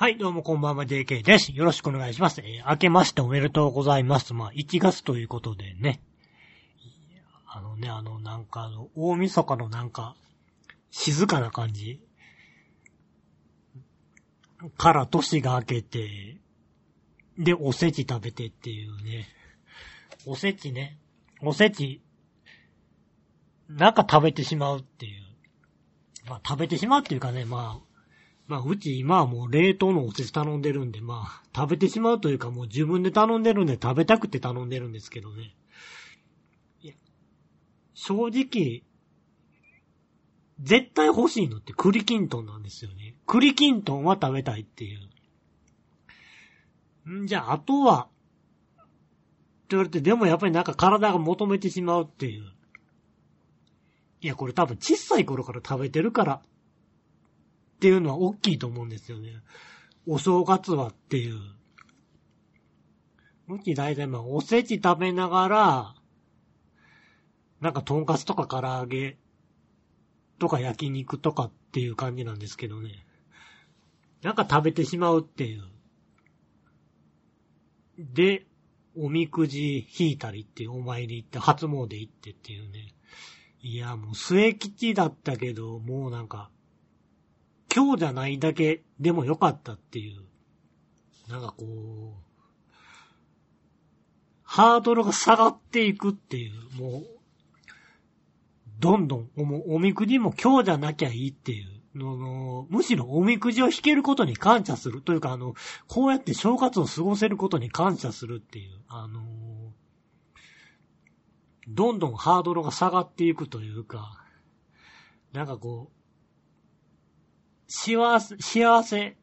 はい、どうもこんばんは、JK です。よろしくお願いします。えー明けましておめでとうございます。まあ、1月ということでね。あのね、あの、なんかあの、大晦日のなんか、静かな感じから年が明けて、で、おせち食べてっていうね。おせちね。おせち、なんか食べてしまうっていう。まあ、食べてしまうっていうかね、まあ、まあ、うち今はもう冷凍のおせち頼んでるんで、まあ、食べてしまうというかもう自分で頼んでるんで食べたくて頼んでるんですけどね。いや、正直、絶対欲しいのって栗きんとんなんですよね。栗きんとんは食べたいっていう。んじゃあ、あとは、って言われて、でもやっぱりなんか体が求めてしまうっていう。いや、これ多分小さい頃から食べてるからっていうのは大きいと思うんですよね。お正月はっていう。うち大体まあおせち食べながら、なんかとんかつとか唐揚げとか焼肉とかっていう感じなんですけどね。なんか食べてしまうっていう。で、おみくじ引いたりってお参り行って初詣行ってっていうね。いや、もう末吉だったけど、もうなんか、今日じゃないだけでもよかったっていう。なんかこう、ハードルが下がっていくっていう、もう、どんどん、おみくじも今日じゃなきゃいいっていう。ののむしろおみくじを引けることに感謝する。というか、あの、こうやって正月を過ごせることに感謝するっていう。あのどんどんハードルが下がっていくというか、なんかこう、幸せ、幸せ、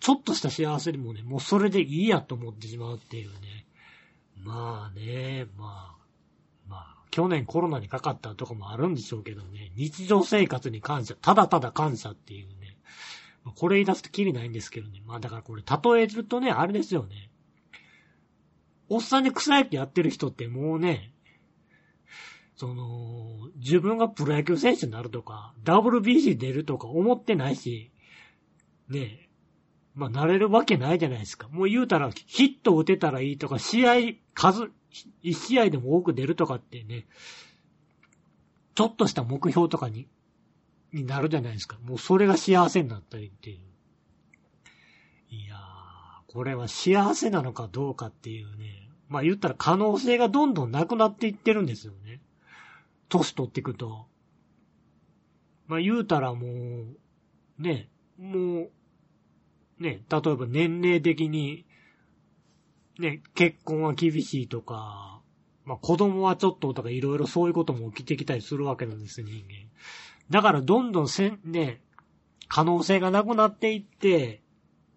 ちょっとした幸せにもね、もうそれでいいやと思ってしまうっていうね。まあね、まあ、まあ、去年コロナにかかったとかもあるんでしょうけどね、日常生活に感謝、ただただ感謝っていうね。これ言い出すときりないんですけどね。まあだからこれ例えるとね、あれですよね。おっさんで草野球やってる人ってもうね、その、自分がプロ野球選手になるとか、WBC 出るとか思ってないし、ねえ、まあ、なれるわけないじゃないですか。もう言うたら、ヒット打てたらいいとか、試合、数、一試合でも多く出るとかってね、ちょっとした目標とかに、になるじゃないですか。もうそれが幸せになったりっていう。いやー、これは幸せなのかどうかっていうね。まあ言ったら可能性がどんどんなくなっていってるんですよね。年取っていくと。まあ言うたらもう、ね、もう、ね、例えば年齢的に、ね、結婚は厳しいとか、まあ子供はちょっととかいろいろそういうことも起きてきたりするわけなんですよ、人間。だからどんどんせん、ね、可能性がなくなっていって、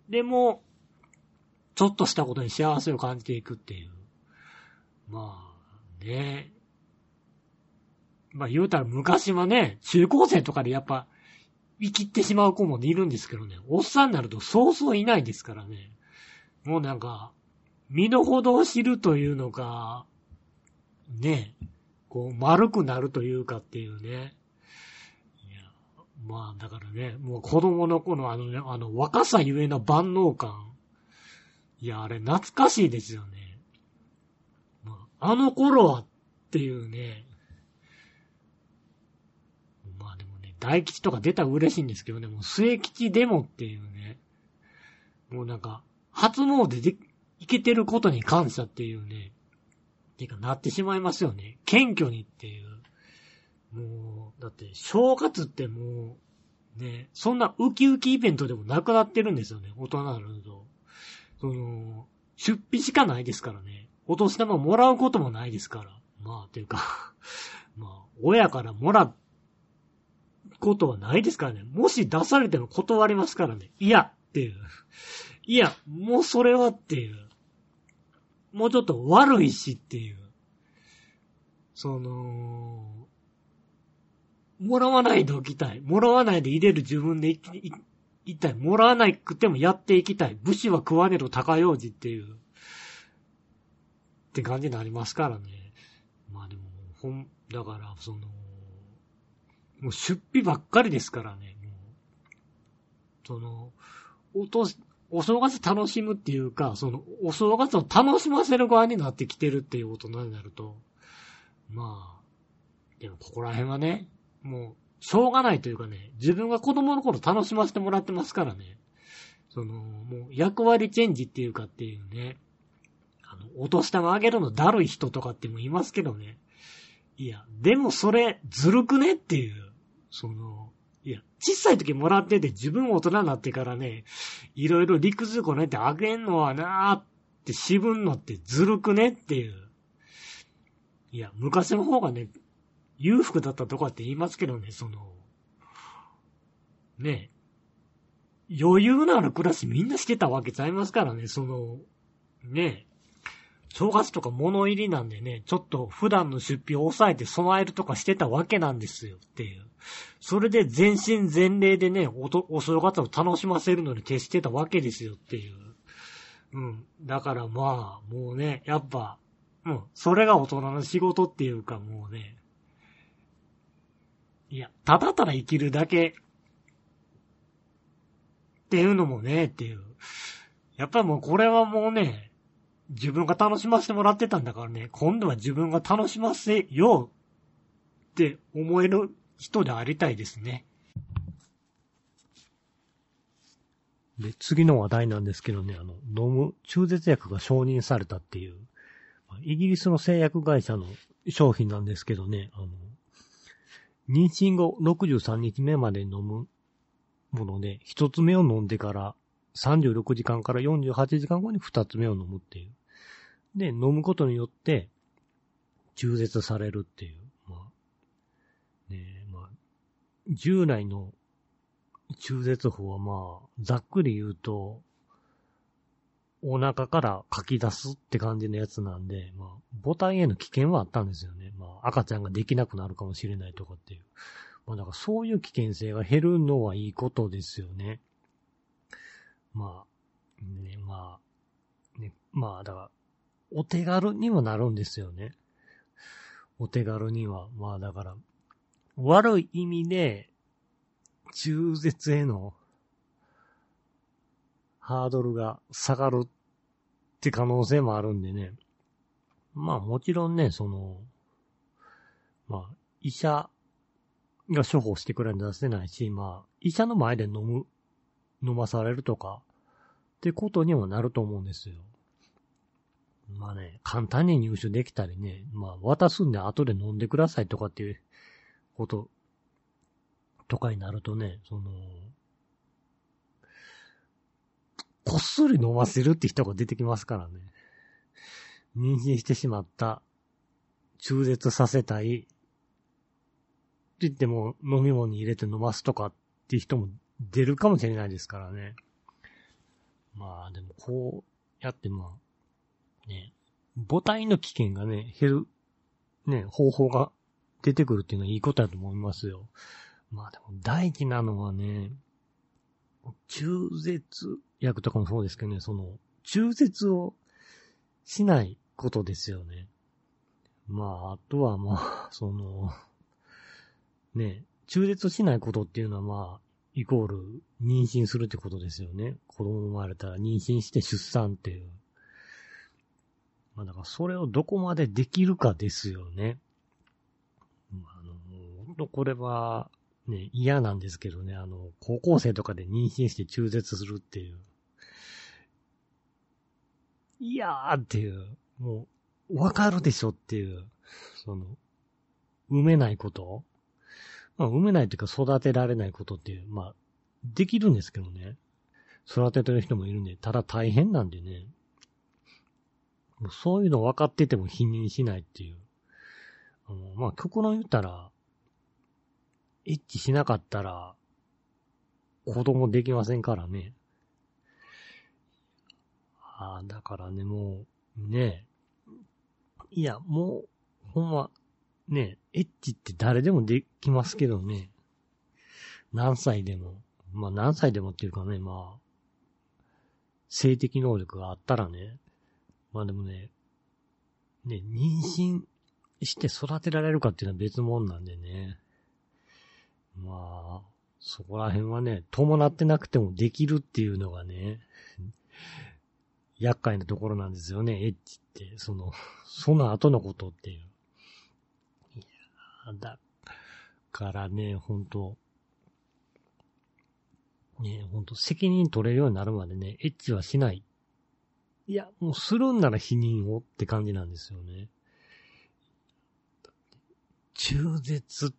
でも、ちょっとしたことに幸せを感じていくっていう。まあ、ね。まあ言うたら昔はね、中高生とかでやっぱ、生きってしまう子もいるんですけどね、おっさんになるとそうそういないですからね。もうなんか、身の程を知るというのが、ね、こう丸くなるというかっていうね。いや、まあだからね、もう子供の頃あのね、あの若さゆえの万能感。いや、あれ懐かしいですよね。まあ、あの頃はっていうね、まあでもね、大吉とか出たら嬉しいんですけどね、もう末吉でもっていうね、もうなんか、初詣でいけてることに感謝っていうね、てかなってしまいますよね。謙虚にっていう。もう、だって正月ってもう、ね、そんなウキウキイベントでもなくなってるんですよね、大人になると。その、出費しかないですからね。お年玉もらうこともないですから。まあ、ていうか、まあ、親からもらうことはないですからね。もし出されても断りますからね。いや、っていう。いや、もうそれはっていう。もうちょっと悪いしっていう。その、もらわないでおきたい。もらわないで入れる自分でいいいたい。もらわなくてもやっていきたい。武士は食わねろ高用事っていう。って感じになりますからね。まあでも、ほん、だから、その、もう出費ばっかりですからね。もうその、お年、お正月楽しむっていうか、その、お正月を楽しませる側になってきてるっていうことになると、まあ、でもここら辺はね、もう、しょうがないというかね、自分が子供の頃楽しませてもらってますからね、その、もう役割チェンジっていうかっていうね、あの、お年玉あげるのだるい人とかってもいますけどね、いや、でもそれ、ずるくねっていう、その、いや、小さい時もらってて自分大人になってからね、いろいろ陸図こねてあげんのはなーって渋んのってずるくねっていう。いや、昔の方がね、裕福だったとかって言いますけどね、その、ね、余裕のある暮らしみんなしてたわけちゃいますからね、その、ね、正月とか物入りなんでね、ちょっと普段の出費を抑えて備えるとかしてたわけなんですよっていう。それで全身全霊でね、おと、お正月を楽しませるのに徹してたわけですよっていう。うん。だからまあ、もうね、やっぱ、うん。それが大人の仕事っていうかもうね、いや、ただただ生きるだけっていうのもね、っていう。やっぱりもうこれはもうね、自分が楽しませてもらってたんだからね、今度は自分が楽しませようって思える人でありたいですね。で、次の話題なんですけどね、あの、飲む中絶薬が承認されたっていう、イギリスの製薬会社の商品なんですけどね、あの、妊娠後63日目まで飲むもので、一つ目を飲んでから36時間から48時間後に二つ目を飲むっていう。で、飲むことによって、中絶されるっていう。まあ、ねまあ、従来の中絶法はまあ、ざっくり言うと、お腹から書き出すって感じのやつなんで、まあ、母体への危険はあったんですよね。まあ、赤ちゃんができなくなるかもしれないとかっていう。まあ、だからそういう危険性が減るのはいいことですよね。まあ、ね、まあ、ね、まあ、だから、お手軽にもなるんですよね。お手軽には。まあだから、悪い意味で、中絶へのハードルが下がるって可能性もあるんでね。まあもちろんね、その、まあ、医者が処方してくれるん出せないし、まあ、医者の前で飲む、飲まされるとか、ってことにもなると思うんですよ。まあね、簡単に入手できたりね、まあ渡すんで後で飲んでくださいとかっていうこととかになるとね、その、こっそり飲ませるって人が出てきますからね。妊娠してしまった、中絶させたい、って言っても飲み物に入れて飲ますとかって人も出るかもしれないですからね。まあでもこうやってまあ、ね、母体の危険がね、減る、ね、方法が出てくるっていうのはいいことだと思いますよ。まあでも大事なのはね、中絶薬とかもそうですけどね、その、中絶をしないことですよね。まあ、あとはまあ、その、ね、中絶をしないことっていうのはまあ、イコール妊娠するってことですよね。子供生まれたら妊娠して出産っていう。まあだからそれをどこまでできるかですよね。あ、あの、本当これは、ね、嫌なんですけどね、あの、高校生とかで妊娠して中絶するっていう。いやーっていう、もう、わかるでしょっていう、その、埋めないことまあ、埋めないっていうか育てられないことっていう、まあ、できるんですけどね。育ててる人もいるんで、ただ大変なんでね。もうそういうの分かってても否認しないっていう。あの、まあ、極論言ったら、エッチしなかったら、子供できませんからね。ああ、だからね、もう、ねいや、もう、ほんま、ねエッチって誰でもできますけどね。何歳でも。まあ何歳でもっていうかね、まあ、性的能力があったらね、まあでもね、ね、妊娠して育てられるかっていうのは別物なんでね。まあ、そこら辺はね、伴ってなくてもできるっていうのがね、厄介なところなんですよね、エッチって。その、その後のことっていう。だからね、本当ね、本当責任取れるようになるまでね、エッチはしない。いや、もうするんなら否認をって感じなんですよね。中絶っ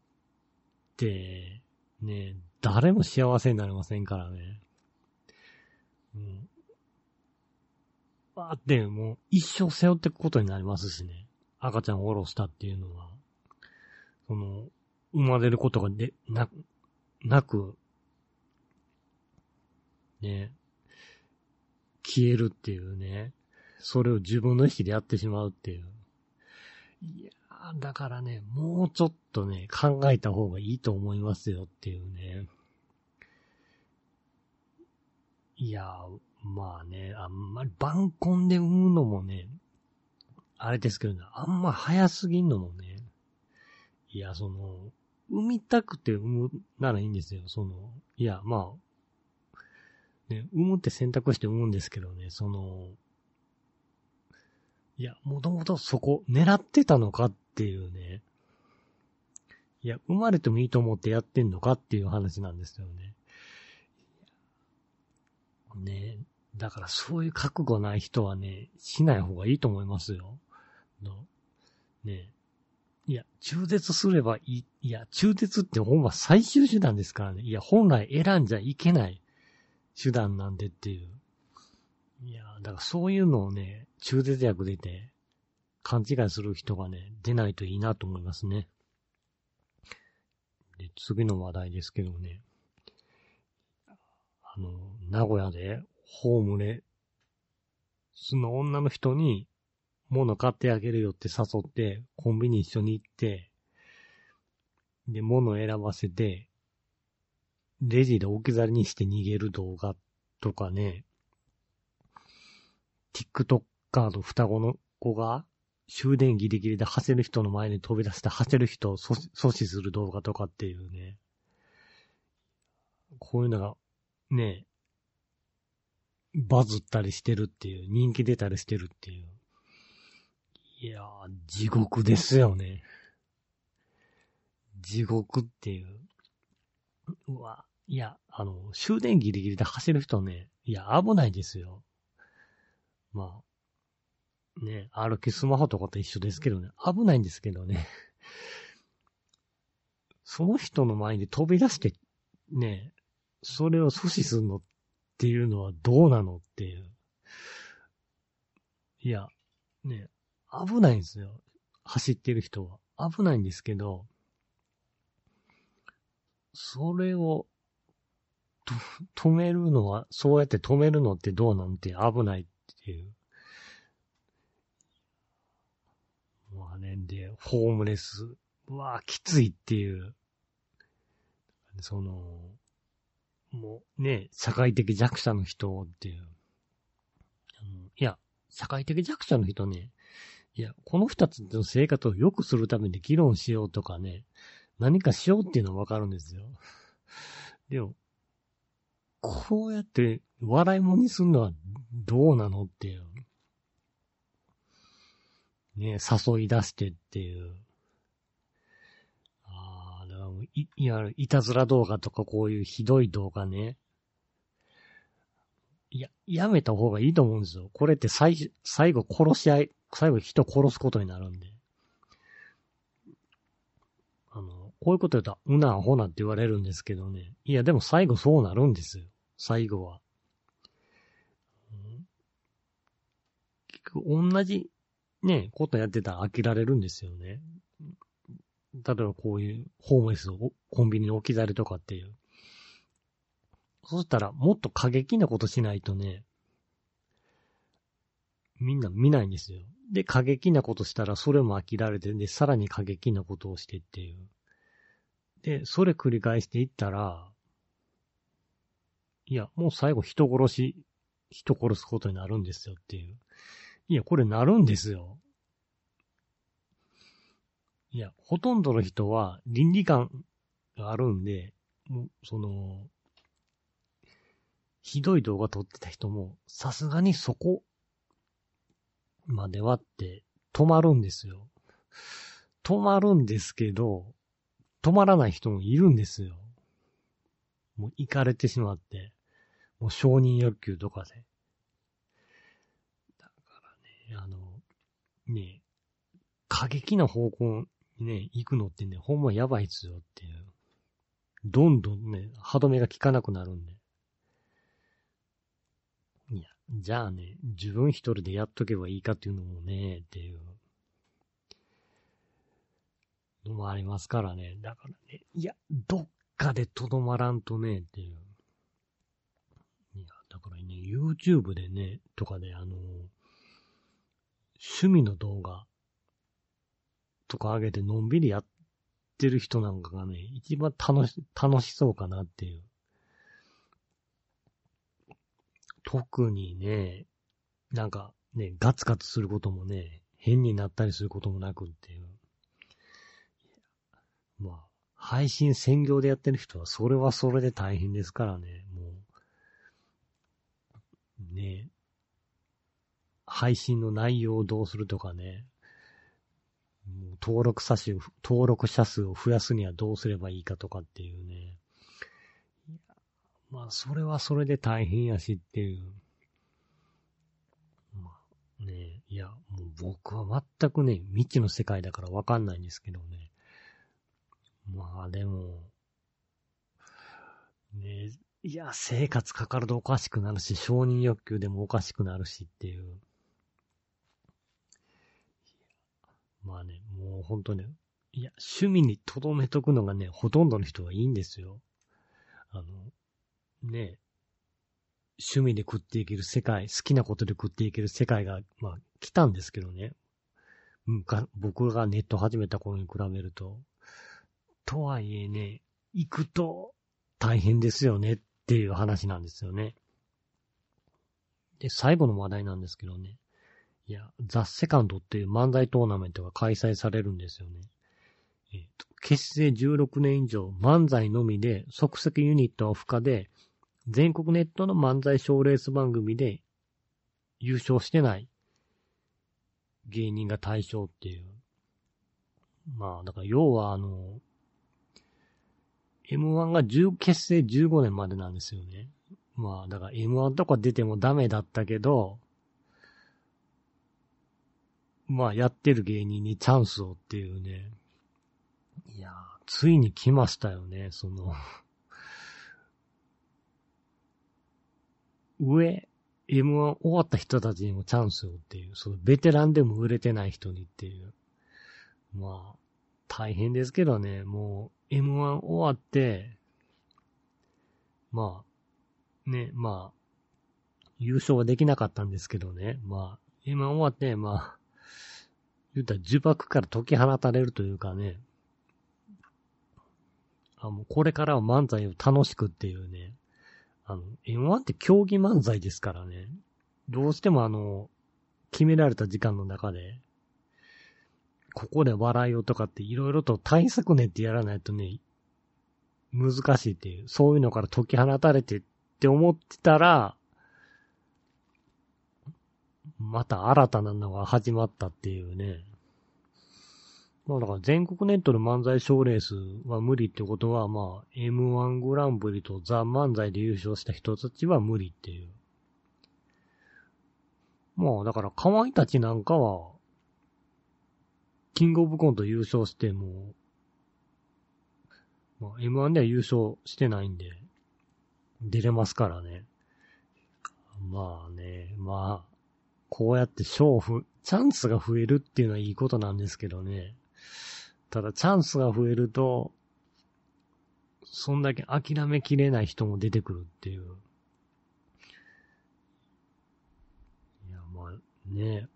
て、ね、誰も幸せになれませんからね。うん。あって、もう一生背負っていくことになりますしね。赤ちゃんを下ろしたっていうのは。その、生まれることがで、な、なく、ね、消えるっていうね。それを自分の意識でやってしまうっていう。いやだからね、もうちょっとね、考えた方がいいと思いますよっていうね。いやまあね、あんまり晩婚で産むのもね、あれですけどね、あんま早すぎんのもね、いや、その、産みたくて産むならいいんですよ。その、いや、まあ、ね、産むって選択して産むんですけどね、その、いや、もともとそこ狙ってたのかっていうね。いや、生まれてもいいと思ってやってんのかっていう話なんですよね。ねだからそういう覚悟ない人はね、しない方がいいと思いますよ。のねいや、中絶すればいい。いや、中絶ってほんま最終手段ですからね。いや、本来選んじゃいけない手段なんでっていう。いや、だからそういうのをね、中絶薬出て、勘違いする人がね、出ないといいなと思いますね。で、次の話題ですけどね。あの、名古屋で、ホームレスの女の人に、物買ってあげるよって誘って、コンビニ一緒に行って、で、物選ばせて、レジで置き去りにして逃げる動画とかね、TikToker の双子の子が終電ギリギリで走る人の前に飛び出して走る人を阻止する動画とかっていうね。こういうのが、ね、バズったりしてるっていう、人気出たりしてるっていう。いやー、地獄ですよね。地獄っていう。うわ、いや、あの、終電ギリギリで走る人ね、いや、危ないですよ。まあ、ね、歩きスマホとかと一緒ですけどね、危ないんですけどね。その人の前に飛び出して、ね、それを阻止するのっていうのはどうなのっていう。いや、ね、危ないんですよ。走ってる人は。危ないんですけど、それを、止めるのは、そうやって止めるのってどうなんて危ないっていう。まあね、で、ホームレスはきついっていう、その、もうね、社会的弱者の人っていう。いや、社会的弱者の人ね、いや、この二つの生活を良くするために議論しようとかね、何かしようっていうのはわかるんですよ。でも、こうやって笑い物にするのはどうなのっていう。ね、誘い出してっていう。ああ、だからい、いわゆるいたずら動画とかこういうひどい動画ね。いや、やめた方がいいと思うんですよ。これって最、最後殺し合い、最後人殺すことになるんで。あの、こういうこと言うと、うなアホなって言われるんですけどね。いや、でも最後そうなるんですよ。最後は。結局、同じね、ことやってたら飽きられるんですよね。例えばこういうホームレスをコンビニに置き去りとかっていう。そしたらもっと過激なことしないとね、みんな見ないんですよ。で、過激なことしたらそれも飽きられて、で、さらに過激なことをしてっていう。で、それ繰り返していったら、いや、もう最後人殺し、人殺すことになるんですよっていう。いや、これなるんですよ。いや、ほとんどの人は倫理観があるんで、もう、その、ひどい動画撮ってた人も、さすがにそこまではって止まるんですよ。止まるんですけど、止まらない人もいるんですよ。もう行かれてしまって、もう承認欲求とかで。だからね、あの、ね、過激な方向にね、行くのってね、ほんまやばいっすよっていう。どんどんね、歯止めが効かなくなるんで。じゃあね、自分一人でやっとけばいいかっていうのもね、っていうのもありますからね。だからね、いや、どっかでとどまらんとね、っていう。いや、だからね、YouTube でね、とかであの、趣味の動画とか上げてのんびりやってる人なんかがね、一番楽し、楽しそうかなっていう。特にね、なんかね、ガツガツすることもね、変になったりすることもなくっていう。まあ、配信専業でやってる人はそれはそれで大変ですからね、もう。ね配信の内容をどうするとかね、もう登録者数、登録者数を増やすにはどうすればいいかとかっていうね。まあ、それはそれで大変やしっていう。まあね、いや、もう僕は全くね、未知の世界だからわかんないんですけどね。まあでも、ね、いや、生活かかるとおかしくなるし、承認欲求でもおかしくなるしっていう。まあね、もう本当ね、いや、趣味に留めとくのがね、ほとんどの人はいいんですよ。あの、ね、趣味で食っていける世界、好きなことで食っていける世界が、まあ、来たんですけどね。僕がネット始めた頃に比べると。とはいえね、行くと大変ですよねっていう話なんですよね。で、最後の話題なんですけどね。いや、ザ・セカンドっていう漫才トーナメントが開催されるんですよね。えっ、ー、と、結成16年以上漫才のみで即席ユニットは不可で、全国ネットの漫才賞レース番組で優勝してない芸人が対象っていう。まあ、だから要はあの、M1 が10結成15年までなんですよね。まあ、だから M1 とか出てもダメだったけど、まあ、やってる芸人にチャンスをっていうね。いやついに来ましたよね、その上、M1 終わった人たちにもチャンスをっていう、そのベテランでも売れてない人にっていう。まあ、大変ですけどね、もう M1 終わって、まあ、ね、まあ、優勝はできなかったんですけどね、まあ、M1 終わって、まあ、言ったら呪縛から解き放たれるというかね、あ、もうこれからは漫才を楽しくっていうね、あの、M1 って競技漫才ですからね、どうしてもあの、決められた時間の中で、ここで笑いをとかっていろいろと対策ねってやらないとね、難しいっていう、そういうのから解き放たれてって思ってたら、また新たなのが始まったっていうね。まあだから全国ネットの漫才賞レースは無理ってことは、まあ M1 グランプリとザ・漫才で優勝した人たちは無理っていう。まあだからかまいたちなんかは、キングオブコント優勝しても、まあ M1 では優勝してないんで、出れますからね。まあね、まあ、こうやって賞ふ、チャンスが増えるっていうのはいいことなんですけどね。ただチャンスが増えると、そんだけ諦めきれない人も出てくるっていう。いや、まあね、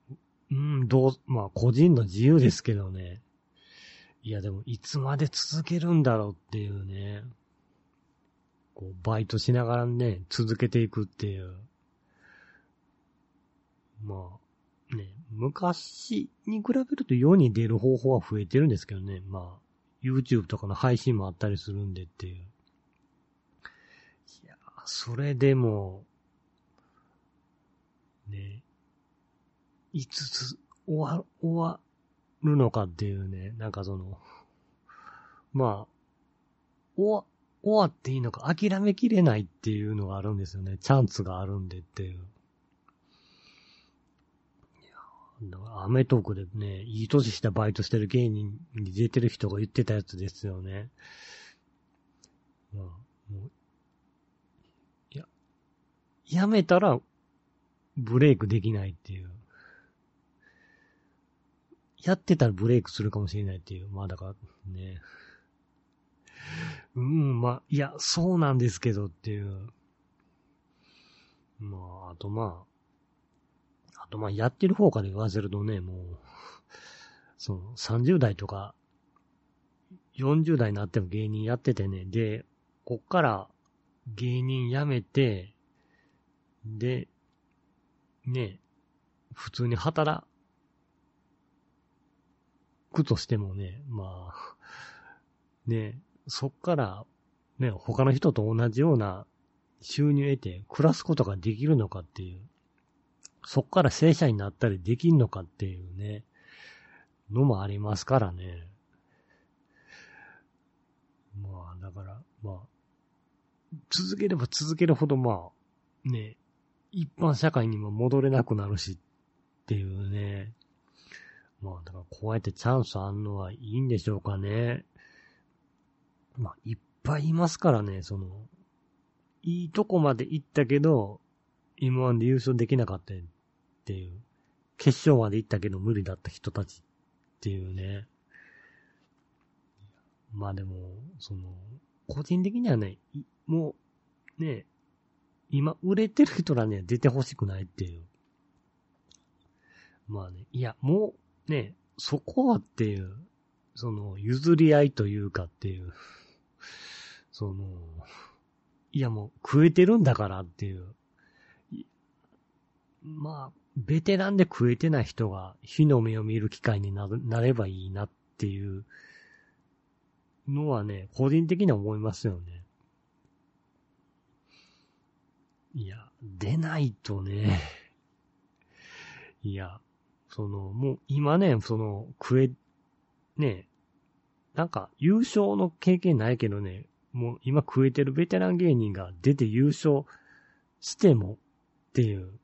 うん、どう、まあ個人の自由ですけどね。いや、でもいつまで続けるんだろうっていうね。こう、バイトしながらね、続けていくっていう。まあ、昔に比べると世に出る方法は増えてるんですけどね。まあ、YouTube とかの配信もあったりするんでっていう。いやそれでも、ね、いつつ終わ、終わるのかっていうね、なんかその、まあ、終わ、終わっていいのか諦めきれないっていうのがあるんですよね。チャンスがあるんでっていう。アメトークでね、いい年したバイトしてる芸人に出てる人が言ってたやつですよね。まあ、もう、いや、やめたら、ブレイクできないっていう。やってたらブレイクするかもしれないっていう。まあだからね。うん、まあ、いや、そうなんですけどっていう。まあ、あとまあ、とまあ、やってる方から言わせるとね、もう、その、30代とか、40代になっても芸人やっててね、で、こっから芸人辞めて、で、ね、普通に働くとしてもね、まあ、ね、そっから、ね、他の人と同じような収入得て暮らすことができるのかっていう、そっから正社員になったりできんのかっていうね、のもありますからね。まあ、だから、まあ、続ければ続けるほどまあ、ね、一般社会にも戻れなくなるしっていうね。まあ、だからこうやってチャンスあんのはいいんでしょうかね。まあ、いっぱいいますからね、その、いいとこまで行ったけど、M1 で優勝できなかったっていう、決勝まで行ったけど無理だった人たちっていうね。まあでも、その、個人的にはね、もう、ね、今売れてる人らには出てほしくないっていう。まあね、いや、もう、ね、そこはっていう、その、譲り合いというかっていう。その、いやもう食えてるんだからっていう。まあ、ベテランで食えてない人が火の目を見る機会にななればいいなっていうのはね、個人的には思いますよね。いや、出ないとね、いや、その、もう今ね、その、食え、ね、なんか優勝の経験ないけどね、もう今食えてるベテラン芸人が出て優勝してもっていう、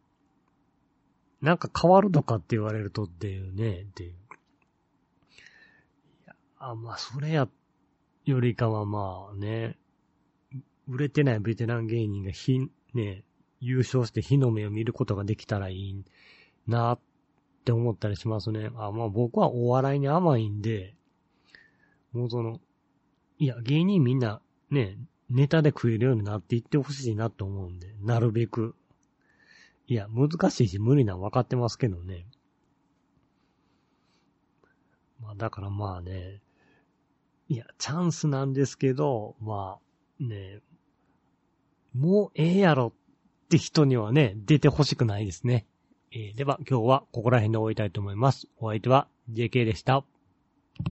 なんか変わるのかって言われるとっていうね、っていう。いや、あ、まあそれや、よりかはまあね、売れてないベテラン芸人がひ、ね、優勝して火の目を見ることができたらいいなって思ったりしますね。あ、まあ僕はお笑いに甘いんで、もうその、いや、芸人みんなね、ネタで食えるようになっていってほしいなと思うんで、なるべく。いや、難しいし無理なの分かってますけどね。まあだからまあね、いや、チャンスなんですけど、まあね、もうええやろって人にはね、出てほしくないですね。えー、では今日はここら辺で終わりたいと思います。お相手は JK でした。